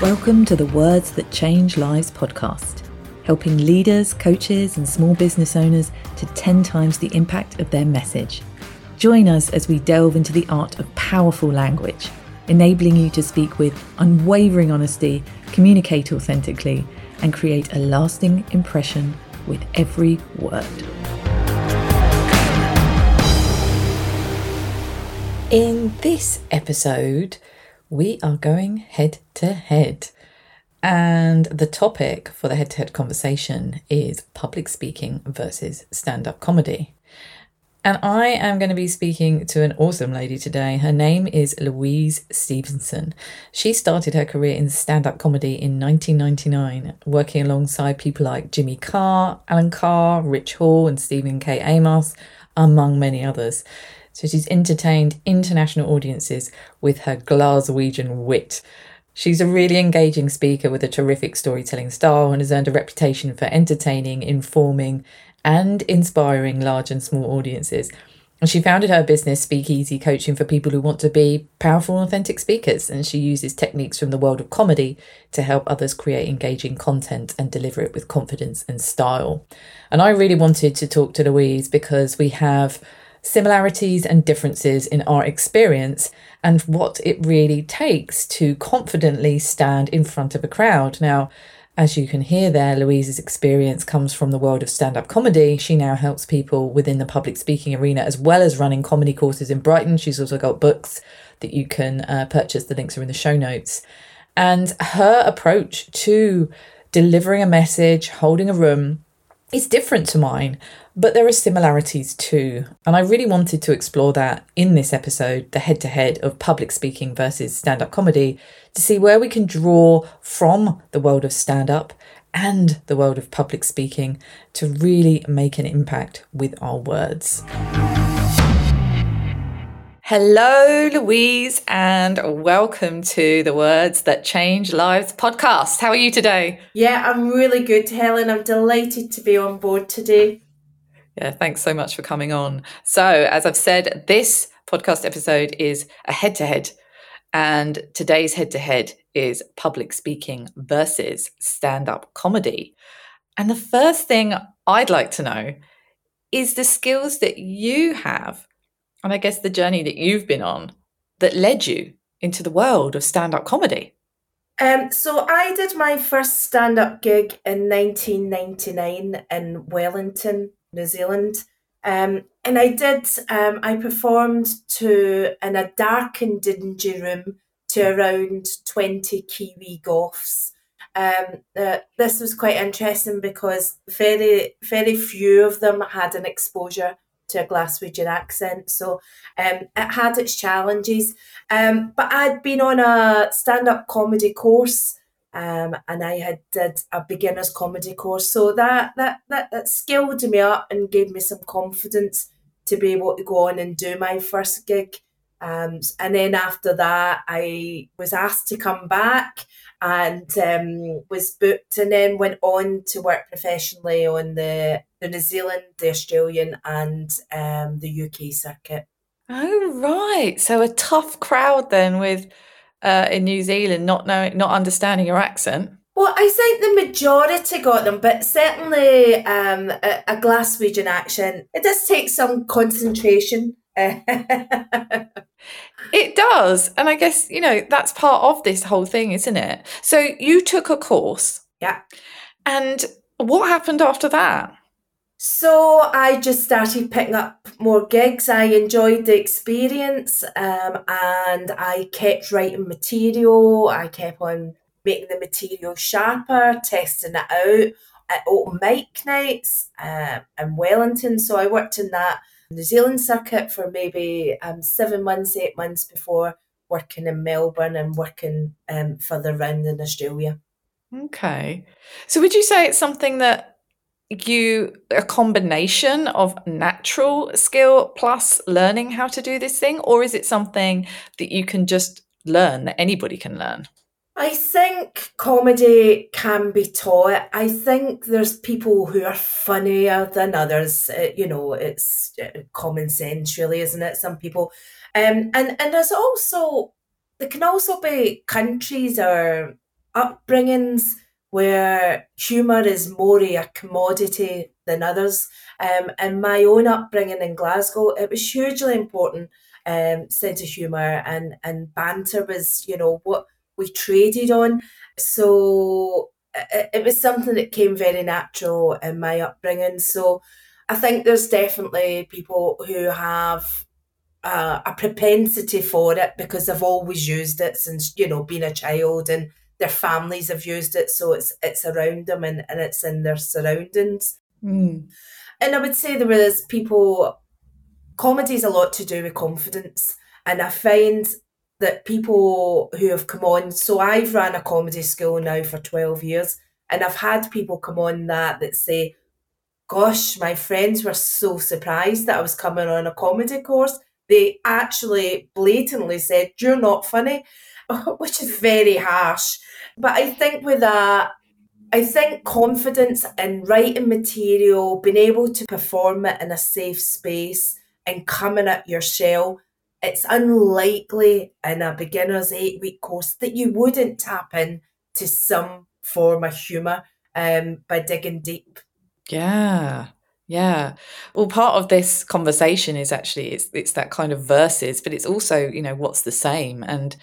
Welcome to the Words That Change Lives podcast, helping leaders, coaches, and small business owners to 10 times the impact of their message. Join us as we delve into the art of powerful language, enabling you to speak with unwavering honesty, communicate authentically, and create a lasting impression with every word. In this episode, we are going head to head. And the topic for the head to head conversation is public speaking versus stand up comedy. And I am going to be speaking to an awesome lady today. Her name is Louise Stevenson. She started her career in stand up comedy in 1999, working alongside people like Jimmy Carr, Alan Carr, Rich Hall, and Stephen K. Amos, among many others. So she's entertained international audiences with her Glaswegian wit. She's a really engaging speaker with a terrific storytelling style and has earned a reputation for entertaining, informing, and inspiring large and small audiences. And she founded her business, Speak Easy Coaching, for people who want to be powerful, authentic speakers. And she uses techniques from the world of comedy to help others create engaging content and deliver it with confidence and style. And I really wanted to talk to Louise because we have similarities and differences in our experience and what it really takes to confidently stand in front of a crowd. Now, as you can hear there, Louise's experience comes from the world of stand up comedy. She now helps people within the public speaking arena as well as running comedy courses in Brighton. She's also got books that you can uh, purchase. The links are in the show notes. And her approach to delivering a message, holding a room, is different to mine, but there are similarities too. And I really wanted to explore that in this episode the head to head of public speaking versus stand up comedy to see where we can draw from the world of stand up and the world of public speaking to really make an impact with our words. Hello, Louise, and welcome to the Words That Change Lives podcast. How are you today? Yeah, I'm really good, Helen. I'm delighted to be on board today. Yeah, thanks so much for coming on. So, as I've said, this podcast episode is a head to head, and today's head to head is public speaking versus stand up comedy. And the first thing I'd like to know is the skills that you have and I guess the journey that you've been on that led you into the world of stand up comedy? Um, so I did my first stand up gig in 1999 in Wellington, New Zealand. Um, and I did, um, I performed to in a dark and dingy room to around 20 Kiwi goths. Um, uh, this was quite interesting because very, very few of them had an exposure to a Glaswegian accent. So um, it had its challenges. Um, but I'd been on a stand up comedy course. Um, and I had did a beginner's comedy course, so that, that that that skilled me up and gave me some confidence to be able to go on and do my first gig. Um, and then after that, I was asked to come back and um, was booked and then went on to work professionally on the, the New Zealand, the Australian, and um, the UK circuit. Oh right, so a tough crowd then with uh, in New Zealand, not knowing, not understanding your accent. Well, I think the majority got them, but certainly um, a, a Glaswegian accent. It does take some concentration. It does. And I guess, you know, that's part of this whole thing, isn't it? So you took a course. Yeah. And what happened after that? So I just started picking up more gigs. I enjoyed the experience um, and I kept writing material. I kept on making the material sharper, testing it out at open mic nights uh, in Wellington. So I worked in that New Zealand circuit for maybe um, seven months, eight months before working in Melbourne and working um, further around in Australia. Okay. So would you say it's something that you a combination of natural skill plus learning how to do this thing or is it something that you can just learn that anybody can learn? I think comedy can be taught. I think there's people who are funnier than others. Uh, you know, it's uh, common sense, really, isn't it? Some people, um, and and there's also there can also be countries or upbringings where humour is more a commodity than others. Um, and my own upbringing in Glasgow, it was hugely important. Um, sense of humour and and banter was, you know, what we traded on. So it, it was something that came very natural in my upbringing. So I think there's definitely people who have uh, a propensity for it because they've always used it since you know being a child and their families have used it so it's it's around them and, and it's in their surroundings mm. and i would say there is people comedy is a lot to do with confidence and i find that people who have come on so i've ran a comedy school now for 12 years and i've had people come on that that say gosh my friends were so surprised that i was coming on a comedy course. They actually blatantly said you're not funny which is very harsh. But I think with that, I think confidence in writing material, being able to perform it in a safe space and coming at your shell, it's unlikely in a beginner's eight week course that you wouldn't tap in to some form of humour um, by digging deep. Yeah. Yeah. Well, part of this conversation is actually it's it's that kind of verses, but it's also, you know, what's the same. And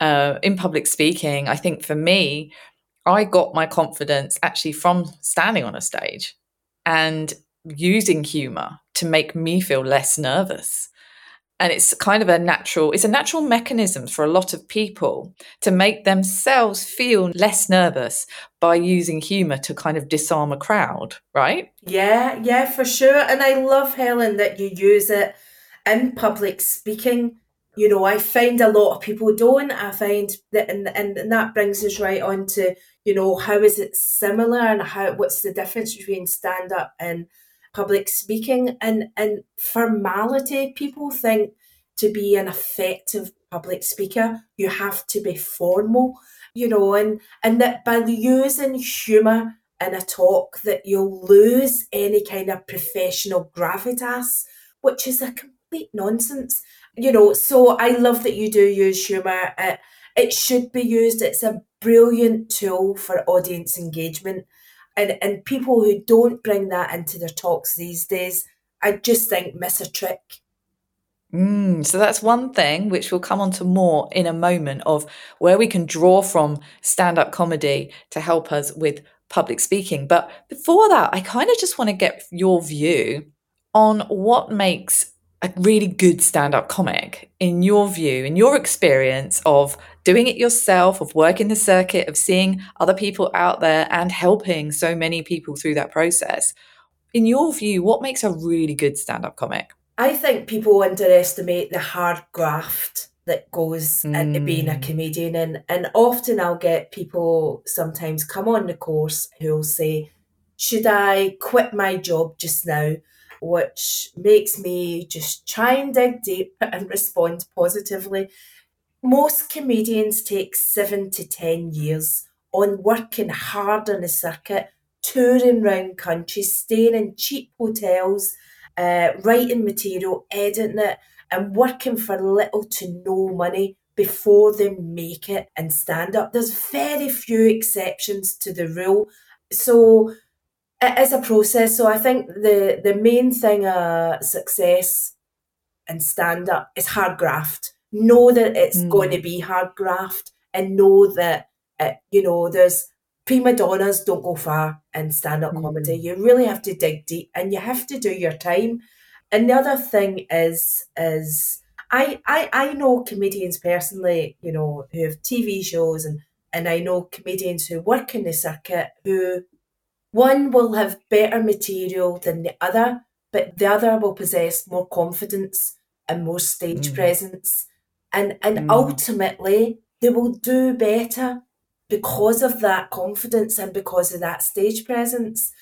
uh, in public speaking, I think for me, I got my confidence actually from standing on a stage and using humor to make me feel less nervous. And it's kind of a natural, it's a natural mechanism for a lot of people to make themselves feel less nervous by using humor to kind of disarm a crowd, right? Yeah, yeah, for sure. And I love, Helen, that you use it in public speaking you know, I find a lot of people don't. I find that, and, and, and that brings us right on to, you know, how is it similar and how, what's the difference between stand up and public speaking and, and formality. People think to be an effective public speaker, you have to be formal, you know, and, and that by using humour in a talk that you'll lose any kind of professional gravitas, which is a complete nonsense you know, so I love that you do use humour. It, it should be used. It's a brilliant tool for audience engagement. And, and people who don't bring that into their talks these days, I just think miss a trick. Mm, so that's one thing which we'll come on to more in a moment of where we can draw from stand up comedy to help us with public speaking. But before that, I kind of just want to get your view on what makes a really good stand up comic, in your view, in your experience of doing it yourself, of working the circuit, of seeing other people out there and helping so many people through that process? In your view, what makes a really good stand up comic? I think people underestimate the hard graft that goes mm. into being a mm. comedian. And, and often I'll get people sometimes come on the course who'll say, Should I quit my job just now? which makes me just try and dig deep and respond positively. Most comedians take seven to 10 years on working hard on the circuit, touring around countries, staying in cheap hotels, uh, writing material, editing it, and working for little to no money before they make it and stand up. There's very few exceptions to the rule. So it is a process. So I think the the main thing uh success and stand up is hard graft. Know that it's mm. going to be hard graft and know that it, you know there's prima donnas don't go far in stand up mm. comedy. You really have to dig deep and you have to do your time. And the other thing is is I, I I know comedians personally, you know, who have TV shows and and I know comedians who work in the circuit who one will have better material than the other, but the other will possess more confidence and more stage mm. presence. And and mm. ultimately they will do better because of that confidence and because of that stage presence.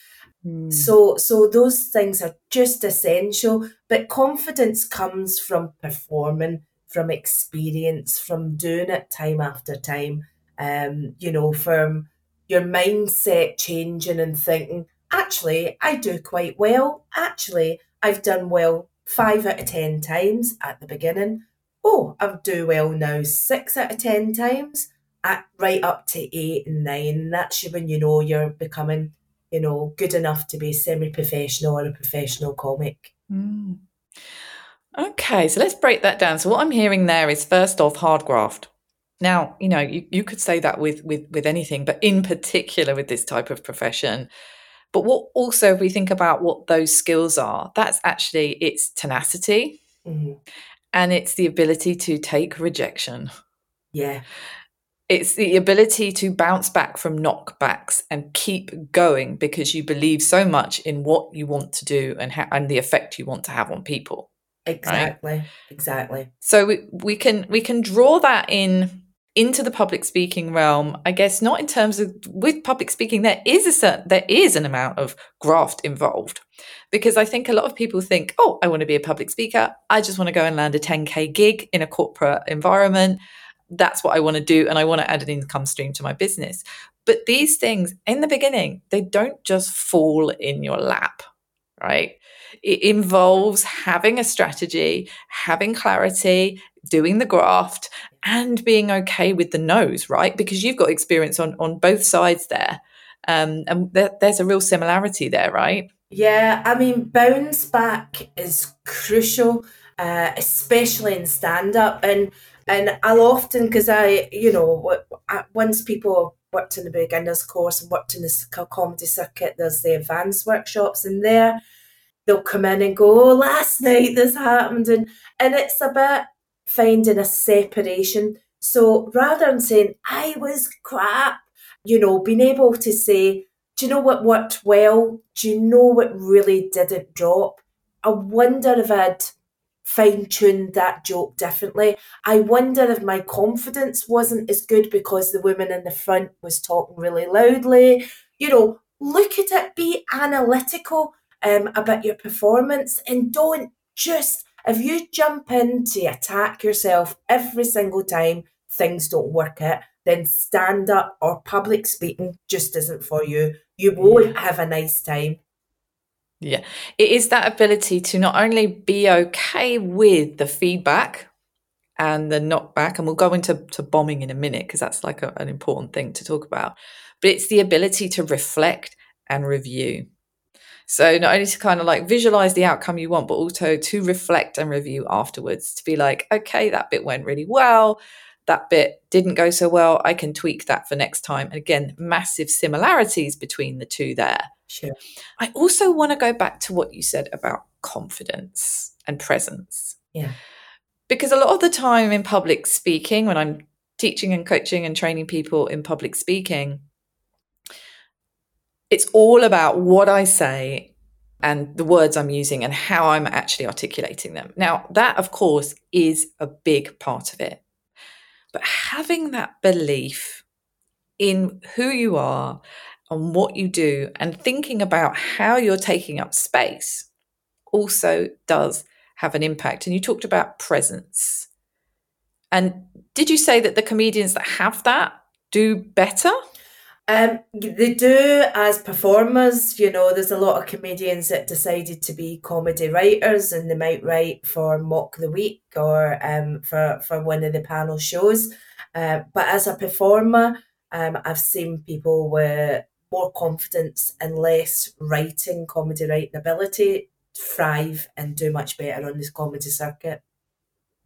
Mm. So so those things are just essential. But confidence comes from performing, from experience, from doing it time after time. Um, you know, from your mindset changing and thinking, actually, I do quite well. Actually, I've done well five out of 10 times at the beginning. Oh, I've do well now six out of 10 times. at right up to eight and nine. That's when you know you're becoming, you know, good enough to be semi-professional or a professional comic. Mm. Okay, so let's break that down. So what I'm hearing there is first off hard graft. Now, you know, you, you could say that with, with with anything, but in particular with this type of profession. But what also if we think about what those skills are, that's actually it's tenacity mm-hmm. And it's the ability to take rejection. Yeah. It's the ability to bounce back from knockbacks and keep going because you believe so much in what you want to do and ha- and the effect you want to have on people. Exactly. Right? Exactly. So we, we can we can draw that in into the public speaking realm i guess not in terms of with public speaking there is a certain there is an amount of graft involved because i think a lot of people think oh i want to be a public speaker i just want to go and land a 10k gig in a corporate environment that's what I want to do and I want to add an income stream to my business. But these things in the beginning, they don't just fall in your lap, right? It involves having a strategy, having clarity, doing the graft, and being okay with the noes, right? Because you've got experience on on both sides there, um, and th- there's a real similarity there, right? Yeah, I mean, bounce back is crucial, uh, especially in stand up, and and I'll often, because I, you know, once people worked in the beginners course and worked in the comedy circuit, there's the advanced workshops, and there they'll come in and go, oh, last night this happened, and and it's about finding a separation. So rather than saying I was crap, you know, being able to say, do you know what worked well? Do you know what really didn't drop? I wonder if I'd fine tuned that joke differently. I wonder if my confidence wasn't as good because the woman in the front was talking really loudly. You know, look at it, be analytical um, about your performance and don't just, if you jump in to attack yourself every single time things don't work out, then stand up or public speaking just isn't for you. You won't have a nice time. Yeah. It is that ability to not only be okay with the feedback and the knockback, and we'll go into to bombing in a minute because that's like a, an important thing to talk about, but it's the ability to reflect and review. So not only to kind of like visualize the outcome you want, but also to reflect and review afterwards to be like, okay, that bit went really well. That bit didn't go so well. I can tweak that for next time. And again, massive similarities between the two there. Sure. I also want to go back to what you said about confidence and presence. Yeah. Because a lot of the time in public speaking, when I'm teaching and coaching and training people in public speaking, it's all about what I say and the words I'm using and how I'm actually articulating them. Now, that, of course, is a big part of it. But having that belief in who you are and what you do and thinking about how you're taking up space also does have an impact. And you talked about presence. And did you say that the comedians that have that do better? Um, they do as performers. You know, there's a lot of comedians that decided to be comedy writers, and they might write for Mock the Week or um, for for one of the panel shows. Uh, but as a performer, um, I've seen people with more confidence and less writing, comedy writing ability thrive and do much better on this comedy circuit.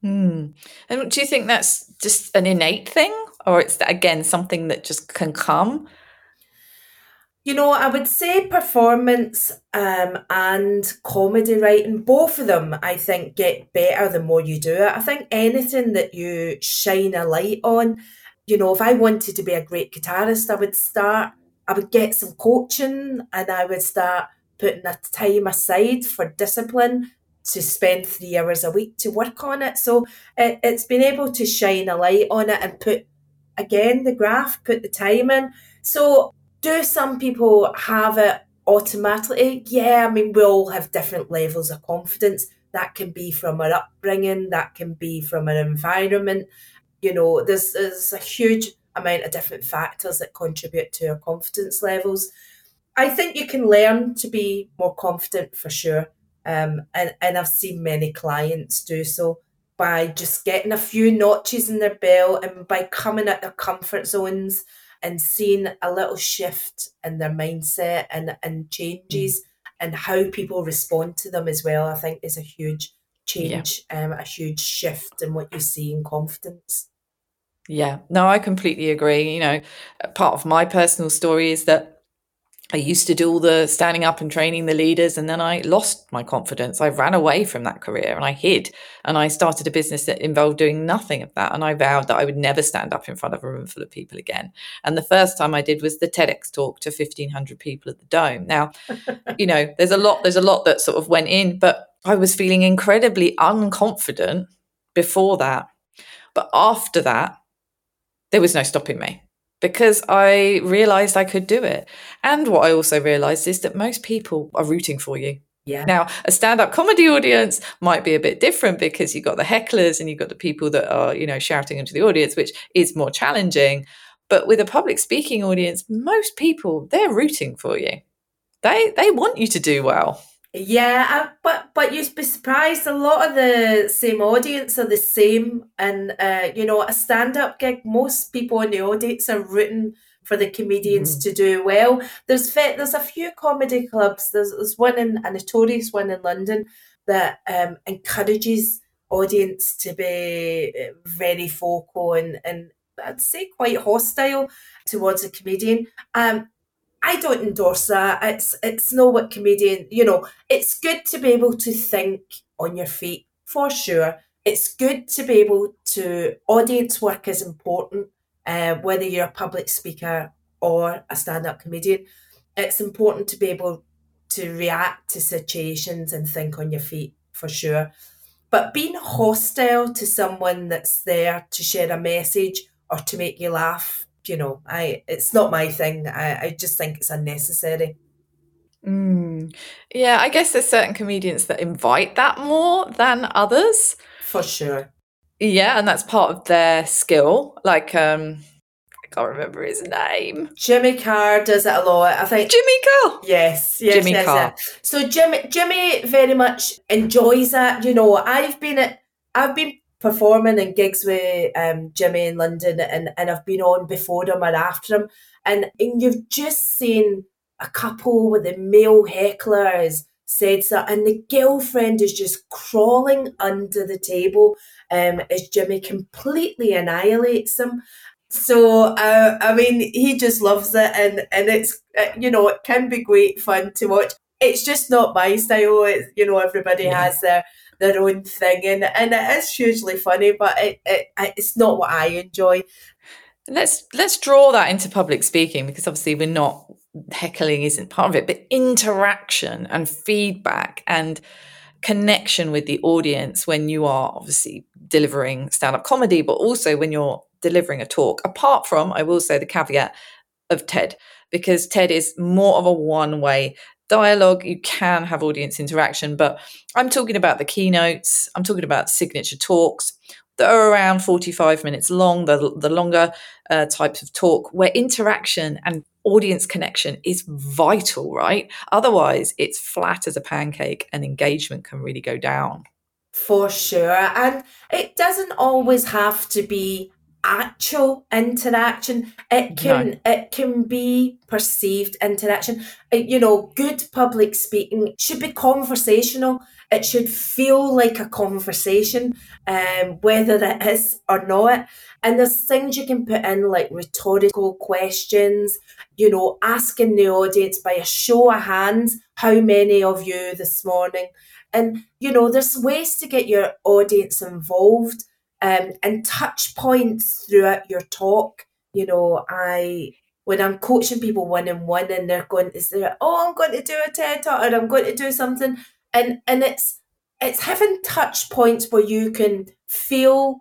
Mm. And do you think that's just an innate thing, or it's again something that just can come? You know, I would say performance um, and comedy writing, both of them, I think, get better the more you do it. I think anything that you shine a light on, you know, if I wanted to be a great guitarist, I would start I would get some coaching and I would start putting a time aside for discipline to spend three hours a week to work on it. So it, it's been able to shine a light on it and put, again, the graph, put the time in. So do some people have it automatically? Yeah, I mean, we all have different levels of confidence. That can be from our upbringing, that can be from our environment. You know, there's, there's a huge amount of different factors that contribute to our confidence levels. I think you can learn to be more confident for sure. Um, and, and I've seen many clients do so. By just getting a few notches in their belt and by coming at their comfort zones and seeing a little shift in their mindset and, and changes mm. and how people respond to them as well, I think is a huge change, yeah. um, a huge shift in what you see in confidence. Yeah, no, I completely agree. You know, part of my personal story is that I used to do all the standing up and training the leaders, and then I lost my confidence. I ran away from that career and I hid. And I started a business that involved doing nothing of that. And I vowed that I would never stand up in front of a room full of people again. And the first time I did was the TEDx talk to 1,500 people at the Dome. Now, you know, there's a lot, there's a lot that sort of went in, but I was feeling incredibly unconfident before that. But after that, there was no stopping me because I realized I could do it. And what I also realized is that most people are rooting for you. Yeah. Now, a stand-up comedy audience might be a bit different because you've got the hecklers and you've got the people that are, you know, shouting into the audience, which is more challenging. But with a public speaking audience, most people they're rooting for you. They they want you to do well. Yeah, I, but but you'd be surprised. A lot of the same audience are the same, and uh, you know, a stand-up gig, most people in the audience are rooting for the comedians mm. to do well. There's there's a few comedy clubs. There's there's one in a notorious one in London that um, encourages audience to be uh, very vocal and and I'd say quite hostile towards a comedian. Um, I don't endorse that. It's it's not what comedian. You know, it's good to be able to think on your feet for sure. It's good to be able to audience work is important. Uh, whether you're a public speaker or a stand-up comedian, it's important to be able to react to situations and think on your feet for sure. But being hostile to someone that's there to share a message or to make you laugh you know, I it's not my thing. I, I just think it's unnecessary. Mm. Yeah, I guess there's certain comedians that invite that more than others. For sure. Yeah, and that's part of their skill. Like, um, I can't remember his name. Jimmy Carr does it a lot. I think Jimmy Carr. Yes, yes, Jimmy Carr. So Jimmy, Jimmy very much enjoys that. You know, I've been at, I've been performing in gigs with um, Jimmy in London, and, and I've been on before him or after him, and, and you've just seen a couple with the male hecklers said that, and the girlfriend is just crawling under the table um, as Jimmy completely annihilates him. So uh, I mean, he just loves it, and and it's uh, you know it can be great fun to watch. It's just not my style. It's, you know, everybody yeah. has their their own thing, and and it is hugely funny, but it, it it's not what I enjoy. Let's let's draw that into public speaking because obviously we're not heckling isn't part of it, but interaction and feedback and connection with the audience when you are obviously delivering stand-up comedy, but also when you're delivering a talk. Apart from, I will say the caveat of TED, because TED is more of a one-way dialogue, you can have audience interaction, but I'm talking about the keynotes, I'm talking about signature talks that are around 45 minutes long, the, the longer uh, types of talk where interaction and audience connection is vital, right? Otherwise, it's flat as a pancake and engagement can really go down. For sure. And it doesn't always have to be actual interaction. It can no. it can be perceived interaction. Uh, you know good public speaking should be conversational. It should feel like a conversation um, whether it is or not. And there's things you can put in like rhetorical questions you know asking the audience by a show of hands how many of you this morning? And you know there's ways to get your audience involved um, and touch points throughout your talk. You know, I when I'm coaching people one on one and they're going is there, "Oh, I'm going to do a TED talk or I'm going to do something," and and it's it's having touch points where you can feel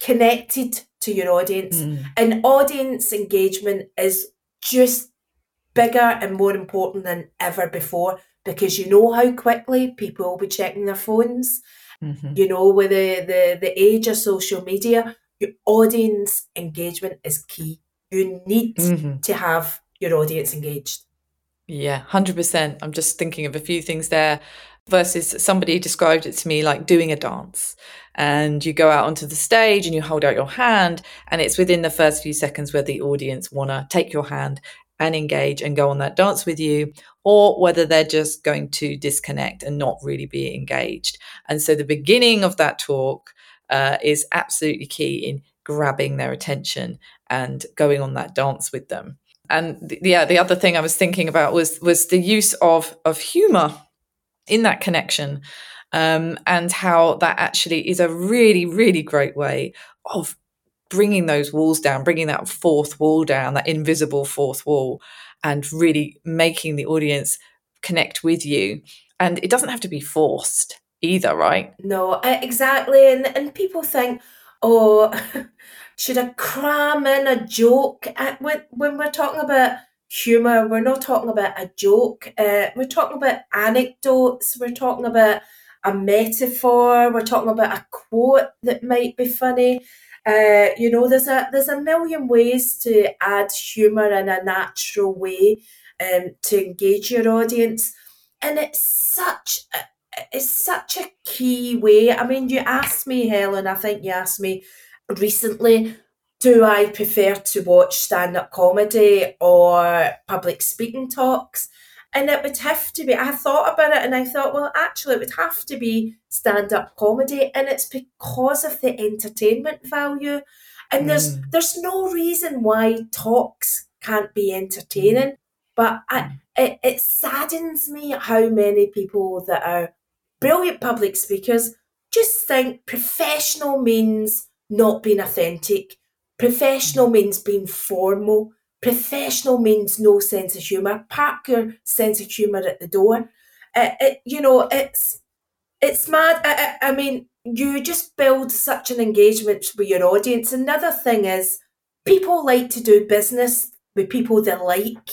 connected to your audience, mm. and audience engagement is just bigger and more important than ever before because you know how quickly people will be checking their phones Mm-hmm. You know, with the, the, the age of social media, your audience engagement is key. You need mm-hmm. to have your audience engaged. Yeah, 100%. I'm just thinking of a few things there. versus somebody described it to me like doing a dance and you go out onto the stage and you hold out your hand and it's within the first few seconds where the audience want to take your hand and engage and go on that dance with you or whether they're just going to disconnect and not really be engaged. And so the beginning of that talk uh, is absolutely key in grabbing their attention and going on that dance with them. And the, yeah the other thing i was thinking about was was the use of of humor in that connection um, and how that actually is a really, really great way of bringing those walls down, bringing that fourth wall down, that invisible fourth wall, and really making the audience connect with you. And it doesn't have to be forced either, right? No, exactly. And and people think, oh, should I cram in a joke when when we're talking about humor? We're not talking about a joke. Uh, we're talking about anecdotes. We're talking about a metaphor. We're talking about a quote that might be funny. Uh, you know, there's a there's a million ways to add humour in a natural way um, to engage your audience, and it's such it's such a key way. I mean, you asked me, Helen. I think you asked me recently. Do I prefer to watch stand up comedy or public speaking talks? And it would have to be i thought about it and i thought well actually it would have to be stand-up comedy and it's because of the entertainment value and there's mm. there's no reason why talks can't be entertaining mm. but I, mm. it, it saddens me how many people that are brilliant public speakers just think professional means not being authentic professional mm. means being formal Professional means no sense of humour. Park your sense of humour at the door. Uh, it, you know, it's it's mad. I, I, I mean, you just build such an engagement with your audience. Another thing is, people like to do business with people they like.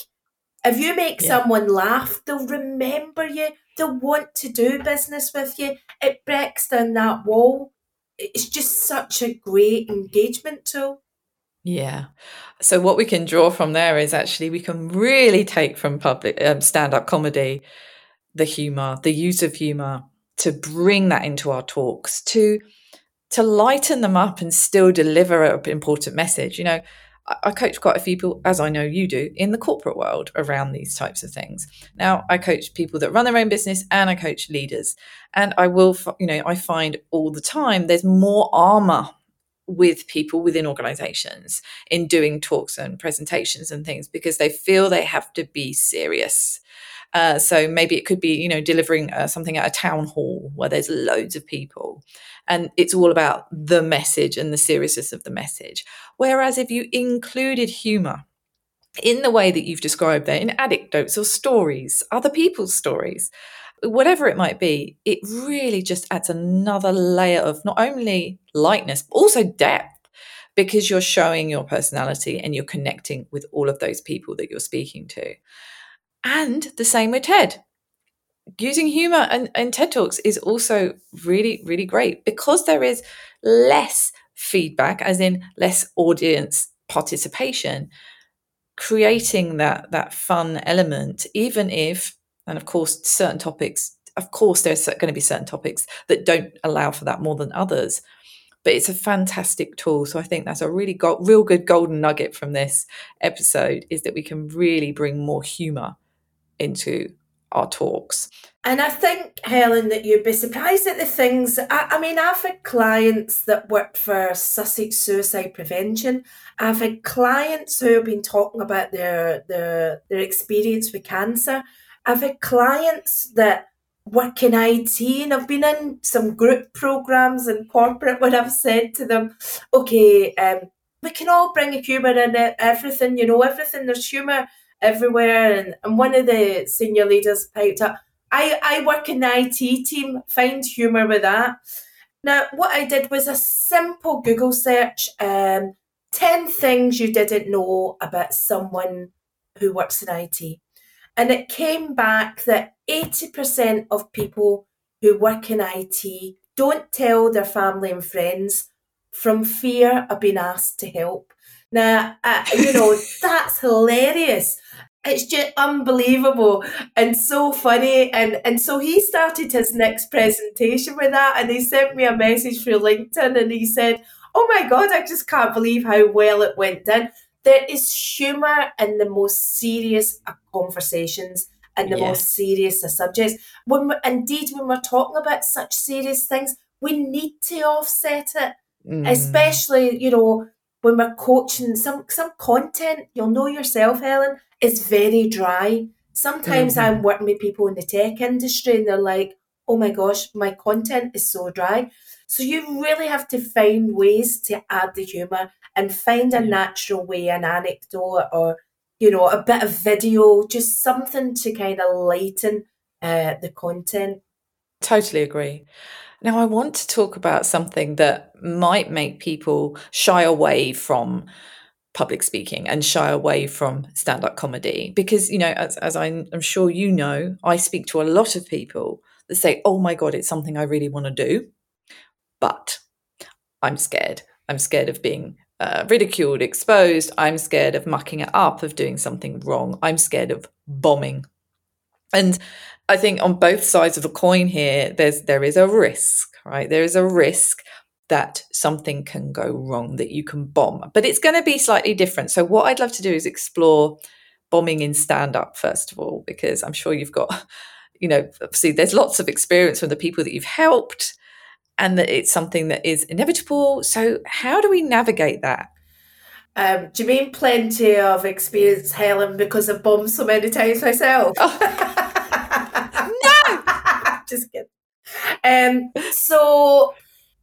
If you make yeah. someone laugh, they'll remember you. They'll want to do business with you. It breaks down that wall. It's just such a great engagement tool. Yeah. So what we can draw from there is actually we can really take from public um, stand-up comedy the humor, the use of humor to bring that into our talks to to lighten them up and still deliver an important message. You know, I, I coach quite a few people, as I know you do, in the corporate world around these types of things. Now, I coach people that run their own business and I coach leaders. And I will, you know, I find all the time there's more armor with people within organizations in doing talks and presentations and things because they feel they have to be serious. Uh, so maybe it could be, you know, delivering uh, something at a town hall where there's loads of people, and it's all about the message and the seriousness of the message. Whereas if you included humor in the way that you've described there, in anecdotes or stories, other people's stories, whatever it might be, it really just adds another layer of not only lightness, but also depth because you're showing your personality and you're connecting with all of those people that you're speaking to. And the same with TED. Using humor and, and TED Talks is also really, really great because there is less feedback, as in less audience participation, creating that that fun element, even if and of course, certain topics, of course, there's going to be certain topics that don't allow for that more than others. But it's a fantastic tool. So I think that's a really go- real good golden nugget from this episode is that we can really bring more humour into our talks. And I think, Helen, that you'd be surprised at the things. I, I, mean, I've had clients that work for Sussex Suicide Prevention. I've had clients who have been talking about their their, their experience with cancer. I've had clients that work in IT and I've been in some group programs and corporate where I've said to them, okay, um, we can all bring a humour in it, everything, you know, everything, there's humour everywhere. And, and one of the senior leaders piped up, I, I work in the IT team, find humour with that. Now, what I did was a simple Google search, um, 10 things you didn't know about someone who works in IT. And it came back that 80% of people who work in IT don't tell their family and friends from fear of being asked to help. Now, uh, you know, that's hilarious. it's just unbelievable and so funny and and so he started his next presentation with that and he sent me a message through linkedin and he said oh my god i just can't believe how well it went down there is humor in the most serious conversations and the yes. most serious of subjects when we, indeed when we're talking about such serious things we need to offset it mm. especially you know when we're coaching some some content you'll know yourself helen is very dry. Sometimes mm-hmm. I'm working with people in the tech industry and they're like, oh my gosh, my content is so dry. So you really have to find ways to add the humour and find a natural way, an anecdote or, you know, a bit of video, just something to kind of lighten uh, the content. Totally agree. Now, I want to talk about something that might make people shy away from public speaking and shy away from stand up comedy because you know as, as I'm, I'm sure you know i speak to a lot of people that say oh my god it's something i really want to do but i'm scared. I'm scared of being uh, ridiculed exposed. I'm scared of mucking it up of doing something wrong. I'm scared of bombing. And i think on both sides of the coin here there's there is a risk right? There is a risk that something can go wrong, that you can bomb. But it's going to be slightly different. So, what I'd love to do is explore bombing in stand up, first of all, because I'm sure you've got, you know, obviously there's lots of experience from the people that you've helped and that it's something that is inevitable. So, how do we navigate that? Um, do you mean plenty of experience, Helen, because I've bombed so many times myself? Oh. no! Just kidding. Um, so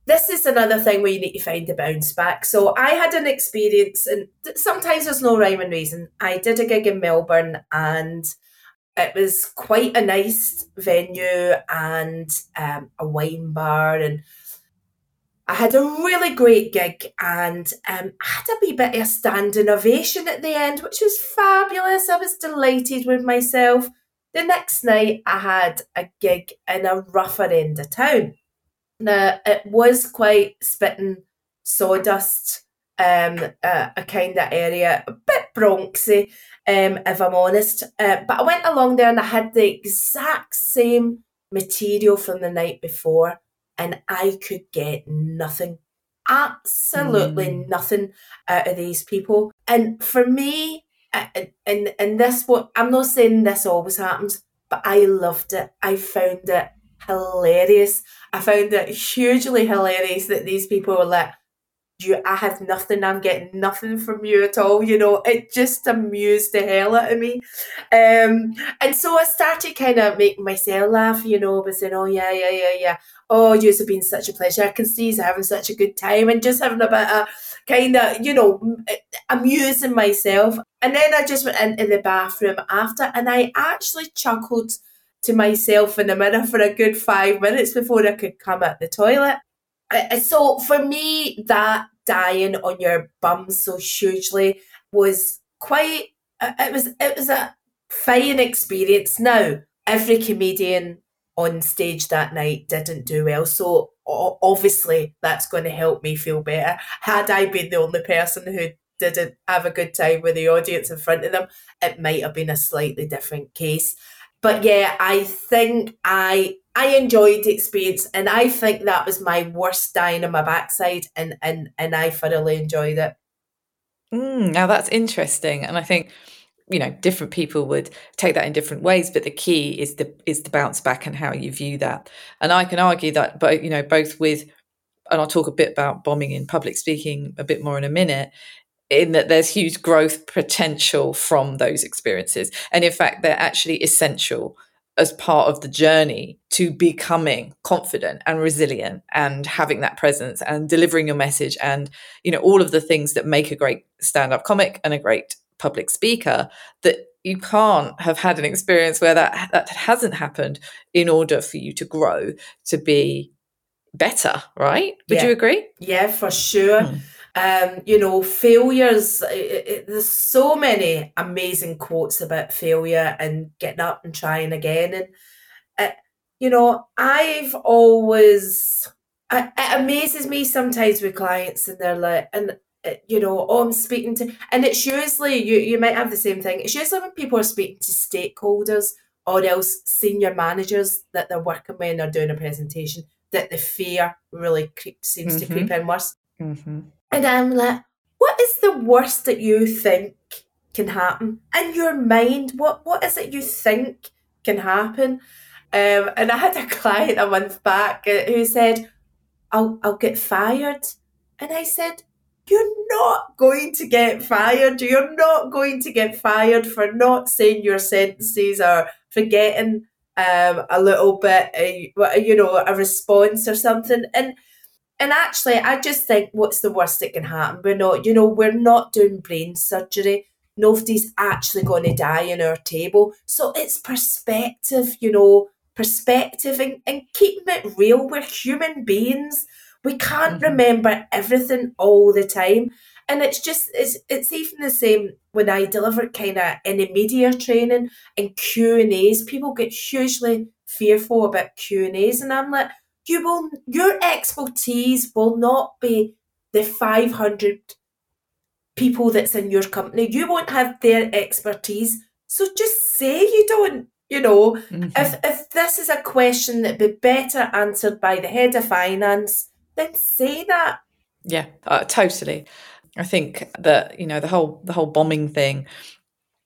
this is another thing where you need to find the bounce back. So I had an experience, and sometimes there's no rhyme and reason. I did a gig in Melbourne, and it was quite a nice venue and um, a wine bar, and I had a really great gig, and um, I had a wee bit of a standing ovation at the end, which was fabulous. I was delighted with myself. The next night, I had a gig in a rougher end of town now, it was quite spitting sawdust, um, uh, a kind of area, a bit Bronxy, um, if I'm honest. Uh, but I went along there and I had the exact same material from the night before, and I could get nothing, absolutely mm. nothing out of these people. And for me, and and this what I'm not saying this always happens, but I loved it. I found it hilarious. I found it hugely hilarious that these people were like, you I have nothing, I'm getting nothing from you at all, you know. It just amused the hell out of me. Um and so I started kind of making myself laugh, you know, by saying, Oh yeah, yeah, yeah, yeah. Oh, you've been such a pleasure. I can see you having such a good time and just having a bit of kind of, you know, amusing myself. And then I just went into the bathroom after and I actually chuckled to myself in the mirror for a good five minutes before I could come at the toilet. So for me, that dying on your bum so hugely was quite. Uh, it was it was a fine experience. Now every comedian on stage that night didn't do well, so obviously that's going to help me feel better. Had I been the only person who didn't have a good time with the audience in front of them, it might have been a slightly different case but yeah, I think I I enjoyed the experience, and I think that was my worst dying on my backside, and and and I thoroughly enjoyed it. Mm, now that's interesting, and I think you know different people would take that in different ways but the key is the is the bounce back and how you view that and i can argue that but you know both with and i'll talk a bit about bombing in public speaking a bit more in a minute in that there's huge growth potential from those experiences. And in fact, they're actually essential as part of the journey to becoming confident and resilient and having that presence and delivering your message and you know all of the things that make a great stand-up comic and a great public speaker that you can't have had an experience where that that hasn't happened in order for you to grow to be better right would yeah. you agree yeah for sure hmm um, you know, failures. It, it, there's so many amazing quotes about failure and getting up and trying again. And, uh, you know, I've always, it, it amazes me sometimes with clients and they're like, and you know, oh, I'm speaking to, and it's usually you. You might have the same thing. It's usually when people are speaking to stakeholders or else senior managers that they're working with and they're doing a presentation that the fear really creep, seems mm-hmm. to creep in worse. Mm-hmm. And I'm like, what is the worst that you think can happen in your mind? What what is it you think can happen? Um, and I had a client a month back uh, who said, "I'll I'll get fired," and I said, "You're not going to get fired. You're not going to get fired for not saying your sentences or forgetting um, a little bit, uh, you know, a response or something." And and actually, I just think what's the worst that can happen? We're not, you know, we're not doing brain surgery. Nobody's actually going to die in our table. So it's perspective, you know, perspective and, and keeping it real. We're human beings. We can't mm-hmm. remember everything all the time. And it's just it's it's even the same when I deliver kind of any media training and Q and A's. People get hugely fearful about Q and A's, and I'm like, you will your expertise will not be the 500 people that's in your company. You won't have their expertise. So just say you don't you know. Mm-hmm. if if this is a question that be better answered by the head of finance then say that. Yeah uh, totally. I think that you know the whole the whole bombing thing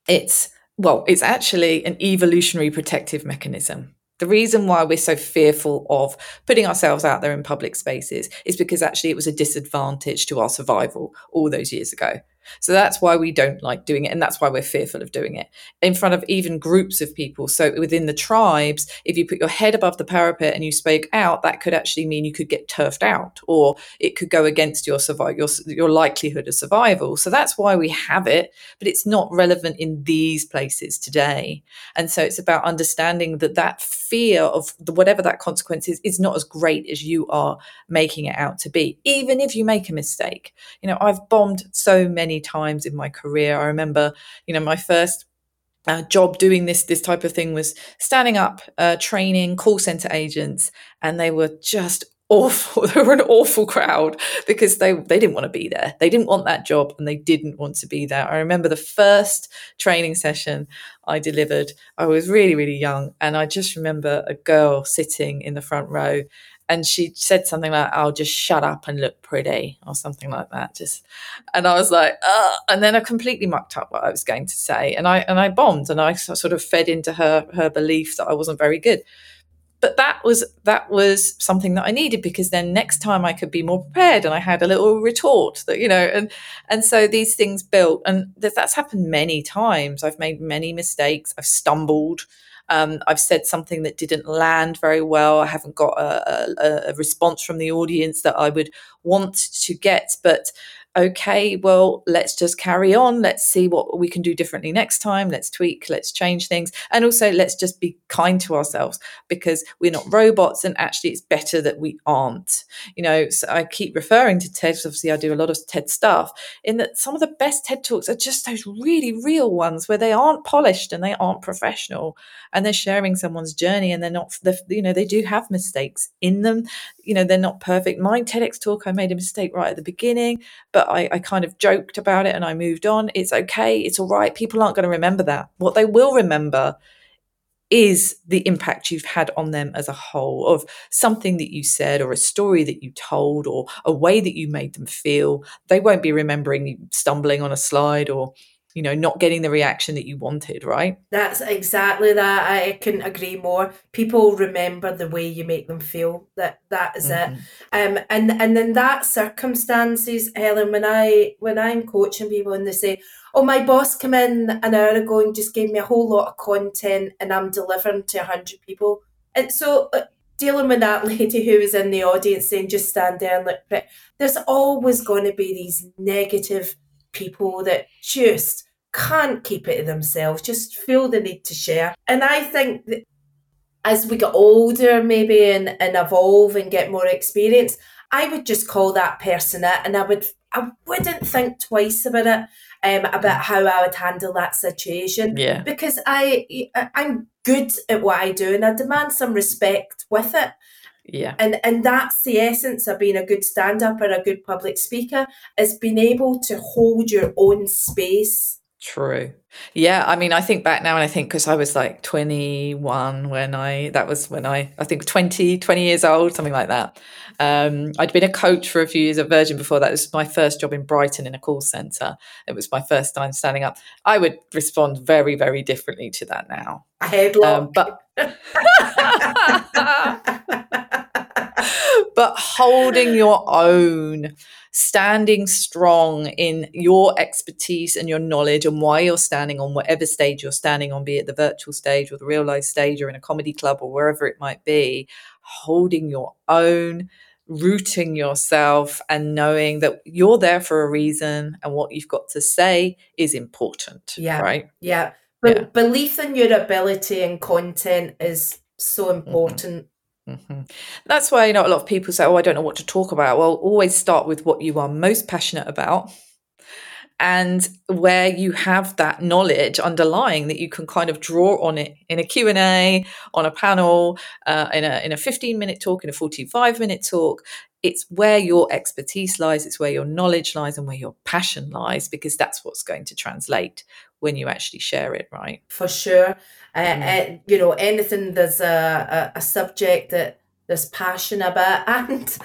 it's well it's actually an evolutionary protective mechanism the reason why we're so fearful of putting ourselves out there in public spaces is because actually it was a disadvantage to our survival all those years ago. So that's why we don't like doing it. And that's why we're fearful of doing it in front of even groups of people. So within the tribes, if you put your head above the parapet and you spoke out, that could actually mean you could get turfed out or it could go against your survival, your, your likelihood of survival. So that's why we have it, but it's not relevant in these places today. And so it's about understanding that that fear of the, whatever that consequence is, is not as great as you are making it out to be, even if you make a mistake. You know, I've bombed so many many times in my career. I remember, you know, my first uh, job doing this this type of thing was standing up, uh, training call center agents, and they were just awful. they were an awful crowd because they they didn't want to be there. They didn't want that job, and they didn't want to be there. I remember the first training session I delivered. I was really really young, and I just remember a girl sitting in the front row and she said something like, "I'll just shut up and look pretty," or something like that. Just, and I was like, Ugh. and then I completely mucked up what I was going to say, and I and I bombed, and I sort of fed into her her belief that I wasn't very good. But that was that was something that I needed because then next time I could be more prepared, and I had a little retort that you know, and and so these things built, and that's happened many times. I've made many mistakes. I've stumbled. Um, I've said something that didn't land very well. I haven't got a, a, a response from the audience that I would want to get, but okay, well, let's just carry on. Let's see what we can do differently next time. Let's tweak, let's change things. And also, let's just be kind to ourselves because we're not robots. And actually, it's better that we aren't. You know, so I keep referring to TED. Obviously, I do a lot of TED stuff, in that some of the best TED Talks are just those really real ones where they aren't polished and they aren't professional and they're sharing someone's journey and they're not, they're, you know, they do have mistakes in them. You know, they're not perfect. My TEDx talk, I made a mistake right at the beginning, but but I, I kind of joked about it and I moved on. It's okay. It's all right. People aren't going to remember that. What they will remember is the impact you've had on them as a whole of something that you said or a story that you told or a way that you made them feel. They won't be remembering you stumbling on a slide or you know not getting the reaction that you wanted right? That's exactly that. I couldn't agree more. People remember the way you make them feel. That that is mm-hmm. it um and and in that circumstances helen when i when i'm coaching people and they say oh my boss came in an hour ago and just gave me a whole lot of content and i'm delivering to 100 people. And so uh, dealing with that lady who was in the audience saying just stand there and look. There's always going to be these negative people that just can't keep it to themselves, just feel the need to share. And I think that as we get older, maybe and, and evolve and get more experience, I would just call that person it, and I would I wouldn't think twice about it, um, about how I would handle that situation. Yeah, because I I'm good at what I do, and I demand some respect with it. Yeah. And and that's the essence of being a good stand-up or a good public speaker is being able to hold your own space. True. Yeah, I mean, I think back now and I think because I was like 21 when I, that was when I, I think 20, 20 years old, something like that. Um, I'd been a coach for a few years at Virgin before that. It was my first job in Brighton in a call centre. It was my first time standing up. I would respond very, very differently to that now. A headlock. Um, but but holding your own, standing strong in your expertise and your knowledge and why you're standing on whatever stage you're standing on, be it the virtual stage or the real life stage or in a comedy club or wherever it might be, holding your own, rooting yourself and knowing that you're there for a reason and what you've got to say is important. Yeah. Right. Yeah. But yeah. belief in your ability and content is so mm-hmm. important. Mm-hmm. That's why you know a lot of people say, "Oh, I don't know what to talk about." Well, always start with what you are most passionate about, and where you have that knowledge underlying that you can kind of draw on it in a Q and A, on a panel, uh, in a in a fifteen minute talk, in a forty five minute talk. It's where your expertise lies. It's where your knowledge lies, and where your passion lies, because that's what's going to translate when you actually share it, right? For sure. Uh, uh, you know, anything there's a, a, a subject that there's passion about. And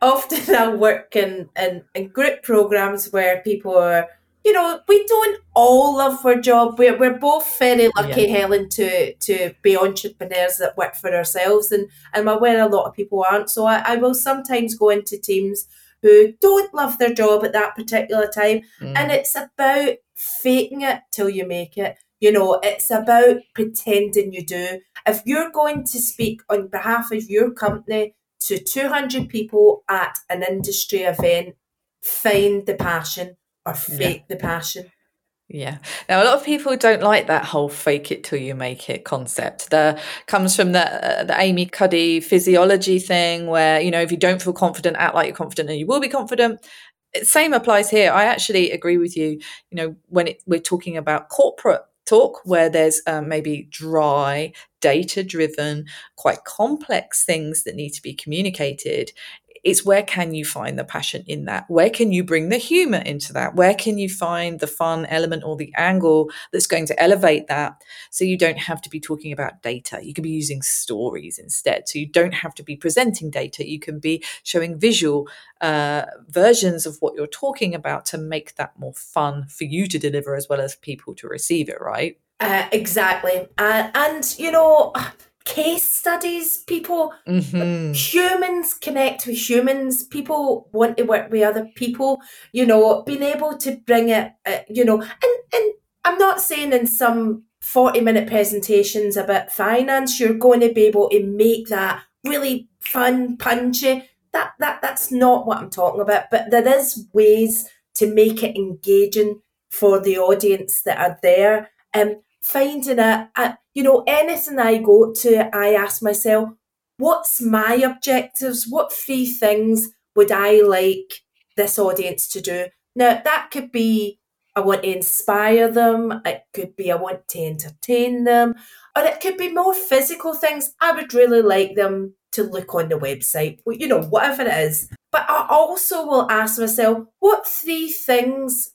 often I work in, in, in group programs where people are, you know, we don't all love our job. We're, we're both very lucky, yeah. Helen, to to be entrepreneurs that work for ourselves. And, and I'm aware a lot of people aren't. So I, I will sometimes go into teams who don't love their job at that particular time. Mm. And it's about faking it till you make it. You know, it's about pretending you do. If you're going to speak on behalf of your company to 200 people at an industry event, find the passion or fake yeah. the passion. Yeah. Now, a lot of people don't like that whole fake it till you make it concept. That comes from the, uh, the Amy Cuddy physiology thing where, you know, if you don't feel confident, act like you're confident and you will be confident same applies here. I actually agree with you. You know, when it, we're talking about corporate talk where there's um, maybe dry, data driven, quite complex things that need to be communicated, it's where can you find the passion in that? Where can you bring the humor into that? Where can you find the fun element or the angle that's going to elevate that so you don't have to be talking about data? You can be using stories instead. So you don't have to be presenting data. You can be showing visual uh, versions of what you're talking about to make that more fun for you to deliver as well as people to receive it, right? Uh, exactly. Uh, and, you know, case studies. People, mm-hmm. humans connect with humans. People want to work with other people. You know, being able to bring it. Uh, you know, and and I'm not saying in some forty minute presentations about finance you're going to be able to make that really fun, punchy. That that that's not what I'm talking about. But there is ways to make it engaging for the audience that are there. Um, finding a, a you know, anything I go to, I ask myself, what's my objectives? What three things would I like this audience to do? Now, that could be I want to inspire them, it could be I want to entertain them, or it could be more physical things. I would really like them to look on the website, you know, whatever it is. But I also will ask myself, what three things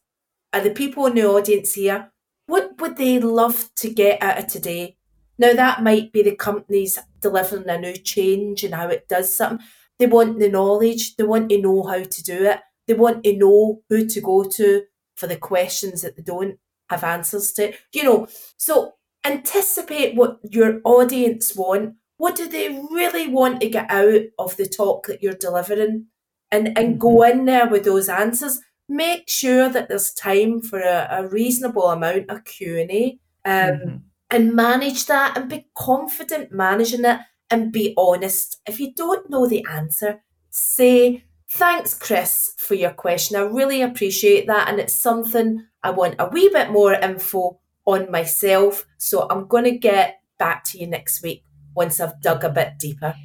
are the people in the audience here what would they love to get out of today? Now, that might be the companies delivering a new change and how it does something. They want the knowledge, they want to know how to do it, they want to know who to go to for the questions that they don't have answers to. You know, so anticipate what your audience want. What do they really want to get out of the talk that you're delivering? And and go mm-hmm. in there with those answers make sure that there's time for a, a reasonable amount of Q&A um, mm-hmm. and manage that and be confident managing it and be honest. If you don't know the answer, say, thanks, Chris, for your question. I really appreciate that. And it's something I want a wee bit more info on myself. So I'm going to get back to you next week once I've dug a bit deeper.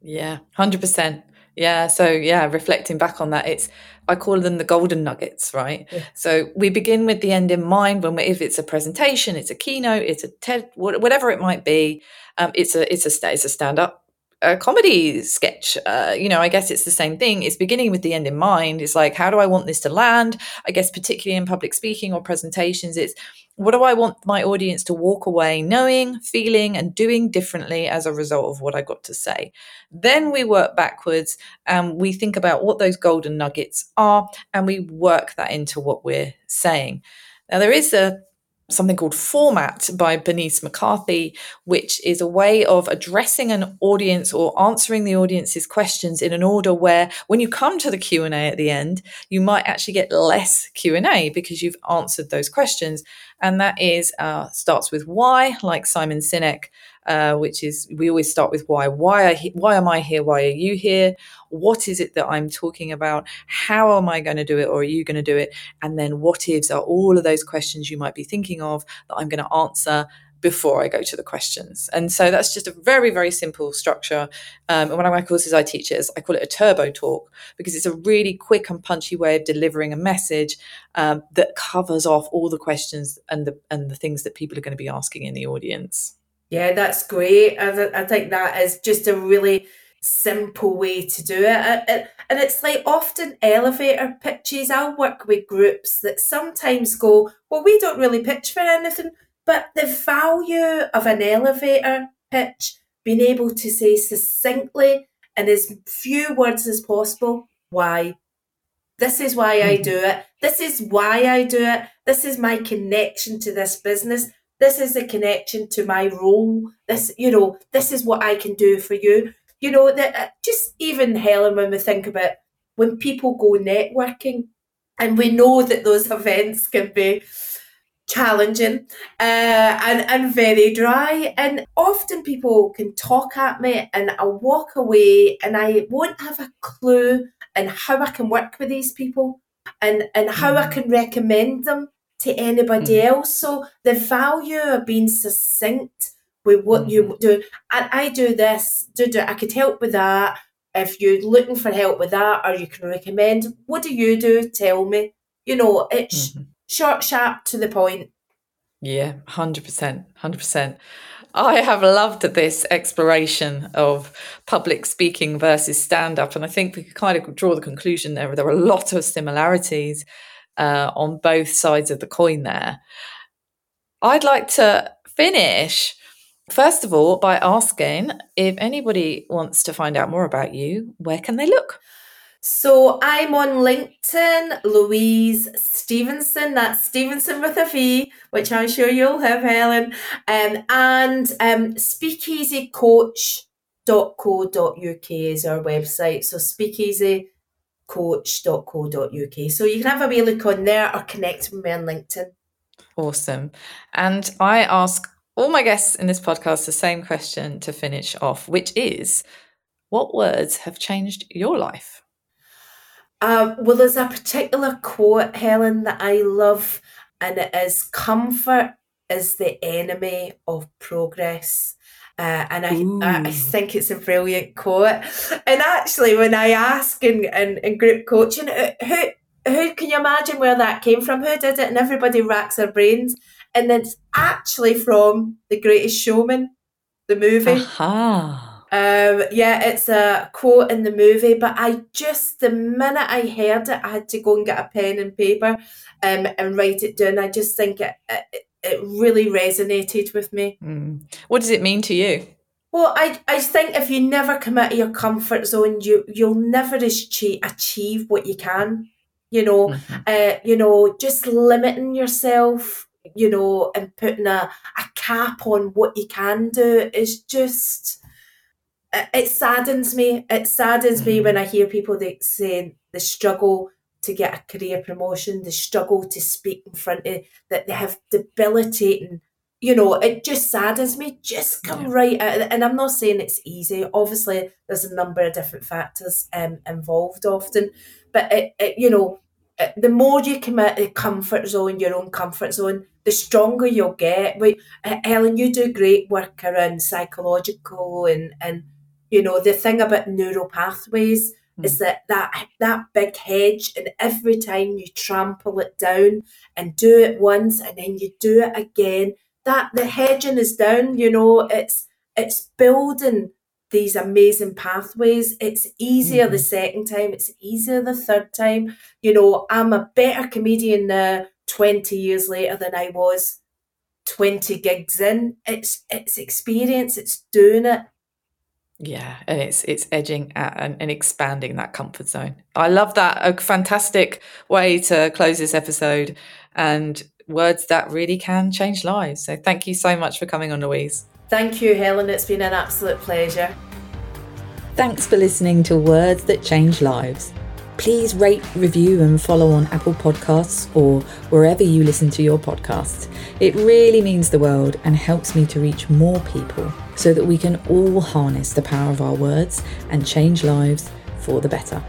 Yeah, 100%. Yeah. So, yeah, reflecting back on that, it's, I call them the golden nuggets, right? Yeah. So we begin with the end in mind when we, if it's a presentation, it's a keynote, it's a TED, whatever it might be. Um, it's a it's a it's a stand up a comedy sketch. Uh, you know, I guess it's the same thing. It's beginning with the end in mind. It's like, how do I want this to land? I guess, particularly in public speaking or presentations, it's what do I want my audience to walk away knowing, feeling, and doing differently as a result of what I got to say? Then we work backwards and we think about what those golden nuggets are and we work that into what we're saying. Now, there is a something called 4MAT by Bernice McCarthy, which is a way of addressing an audience or answering the audience's questions in an order where when you come to the Q&A at the end, you might actually get less Q&A because you've answered those questions. And that is uh, starts with why, like Simon Sinek, uh, which is we always start with why. Why, I, why am I here? Why are you here? What is it that I'm talking about? How am I going to do it, or are you going to do it? And then what ifs are all of those questions you might be thinking of that I'm going to answer before I go to the questions. And so that's just a very, very simple structure. Um, and one of my courses I teach is I call it a turbo talk because it's a really quick and punchy way of delivering a message um, that covers off all the questions and the and the things that people are going to be asking in the audience. Yeah, that's great. I, I think that is just a really simple way to do it. And it's like often elevator pitches, I'll work with groups that sometimes go, Well, we don't really pitch for anything. But the value of an elevator pitch, being able to say succinctly in as few words as possible, why. This is why I mm-hmm. do it. This is why I do it. This is my connection to this business this is a connection to my role. This, you know, this is what I can do for you. You know, that uh, just even Helen, when we think about when people go networking, and we know that those events can be challenging uh, and and very dry. And often people can talk at me, and I'll walk away, and I won't have a clue and how I can work with these people, and and how I mm. can recommend them to anybody mm. else. So the value of being succinct with what you mm-hmm. do, and I do this, do, do I could help with that. If you're looking for help with that, or you can recommend, what do you do? Tell me. You know, it's mm-hmm. short, sharp, to the point. Yeah, hundred percent, hundred percent. I have loved this exploration of public speaking versus stand up. And I think we could kind of draw the conclusion there. There are a lot of similarities uh, on both sides of the coin there. I'd like to finish, first of all, by asking if anybody wants to find out more about you, where can they look? So I'm on LinkedIn, Louise Stevenson. That's Stevenson with a V, which I'm sure you'll have, Helen. Um, and um, speakeasycoach.co.uk is our website. So speakeasycoach.co.uk. So you can have a wee look on there or connect with me on LinkedIn. Awesome. And I ask all my guests in this podcast the same question to finish off, which is what words have changed your life? Um, well, there's a particular quote, Helen, that I love, and it is comfort is the enemy of progress. Uh, and I, I think it's a brilliant quote. And actually, when I ask in, in, in group coaching, who who can you imagine where that came from? Who did it? And everybody racks their brains. And it's actually from The Greatest Showman, the movie. Aha. Um, yeah, it's a quote in the movie, but I just, the minute I heard it, I had to go and get a pen and paper um, and write it down. I just think it, it, it really resonated with me. Mm. What does it mean to you? Well, I, I think if you never come out of your comfort zone, you you'll never achieve achieve what you can. You know, mm-hmm. uh, you know, just limiting yourself, you know, and putting a, a cap on what you can do is just it saddens me. It saddens mm-hmm. me when I hear people that say the struggle to get a career promotion, the struggle to speak in front of that they have debilitating you know, it just saddens me. Just come yeah. right out, and I'm not saying it's easy. Obviously, there's a number of different factors um, involved often, but it, it, you know, the more you come out of the comfort zone, your own comfort zone, the stronger you'll get. But Helen, you do great work around psychological and and you know the thing about neural pathways mm. is that that that big hedge and every time you trample it down and do it once and then you do it again that the hedging is down you know it's it's building these amazing pathways. It's easier Mm-hmm. the second time, it's easier the third time. You know, I'm a better comedian now 20 years later than I was 20 gigs in. It's it's experience, it's doing it. Yeah, and it's it's edging at and, and expanding that comfort zone. I love that. A fantastic way to close this episode and words that really can change lives. So thank you so much for coming on, Louise. Thank you, Helen. It's been an absolute pleasure. Thanks for listening to Words That Change Lives. Please rate, review, and follow on Apple Podcasts or wherever you listen to your podcasts. It really means the world and helps me to reach more people so that we can all harness the power of our words and change lives for the better.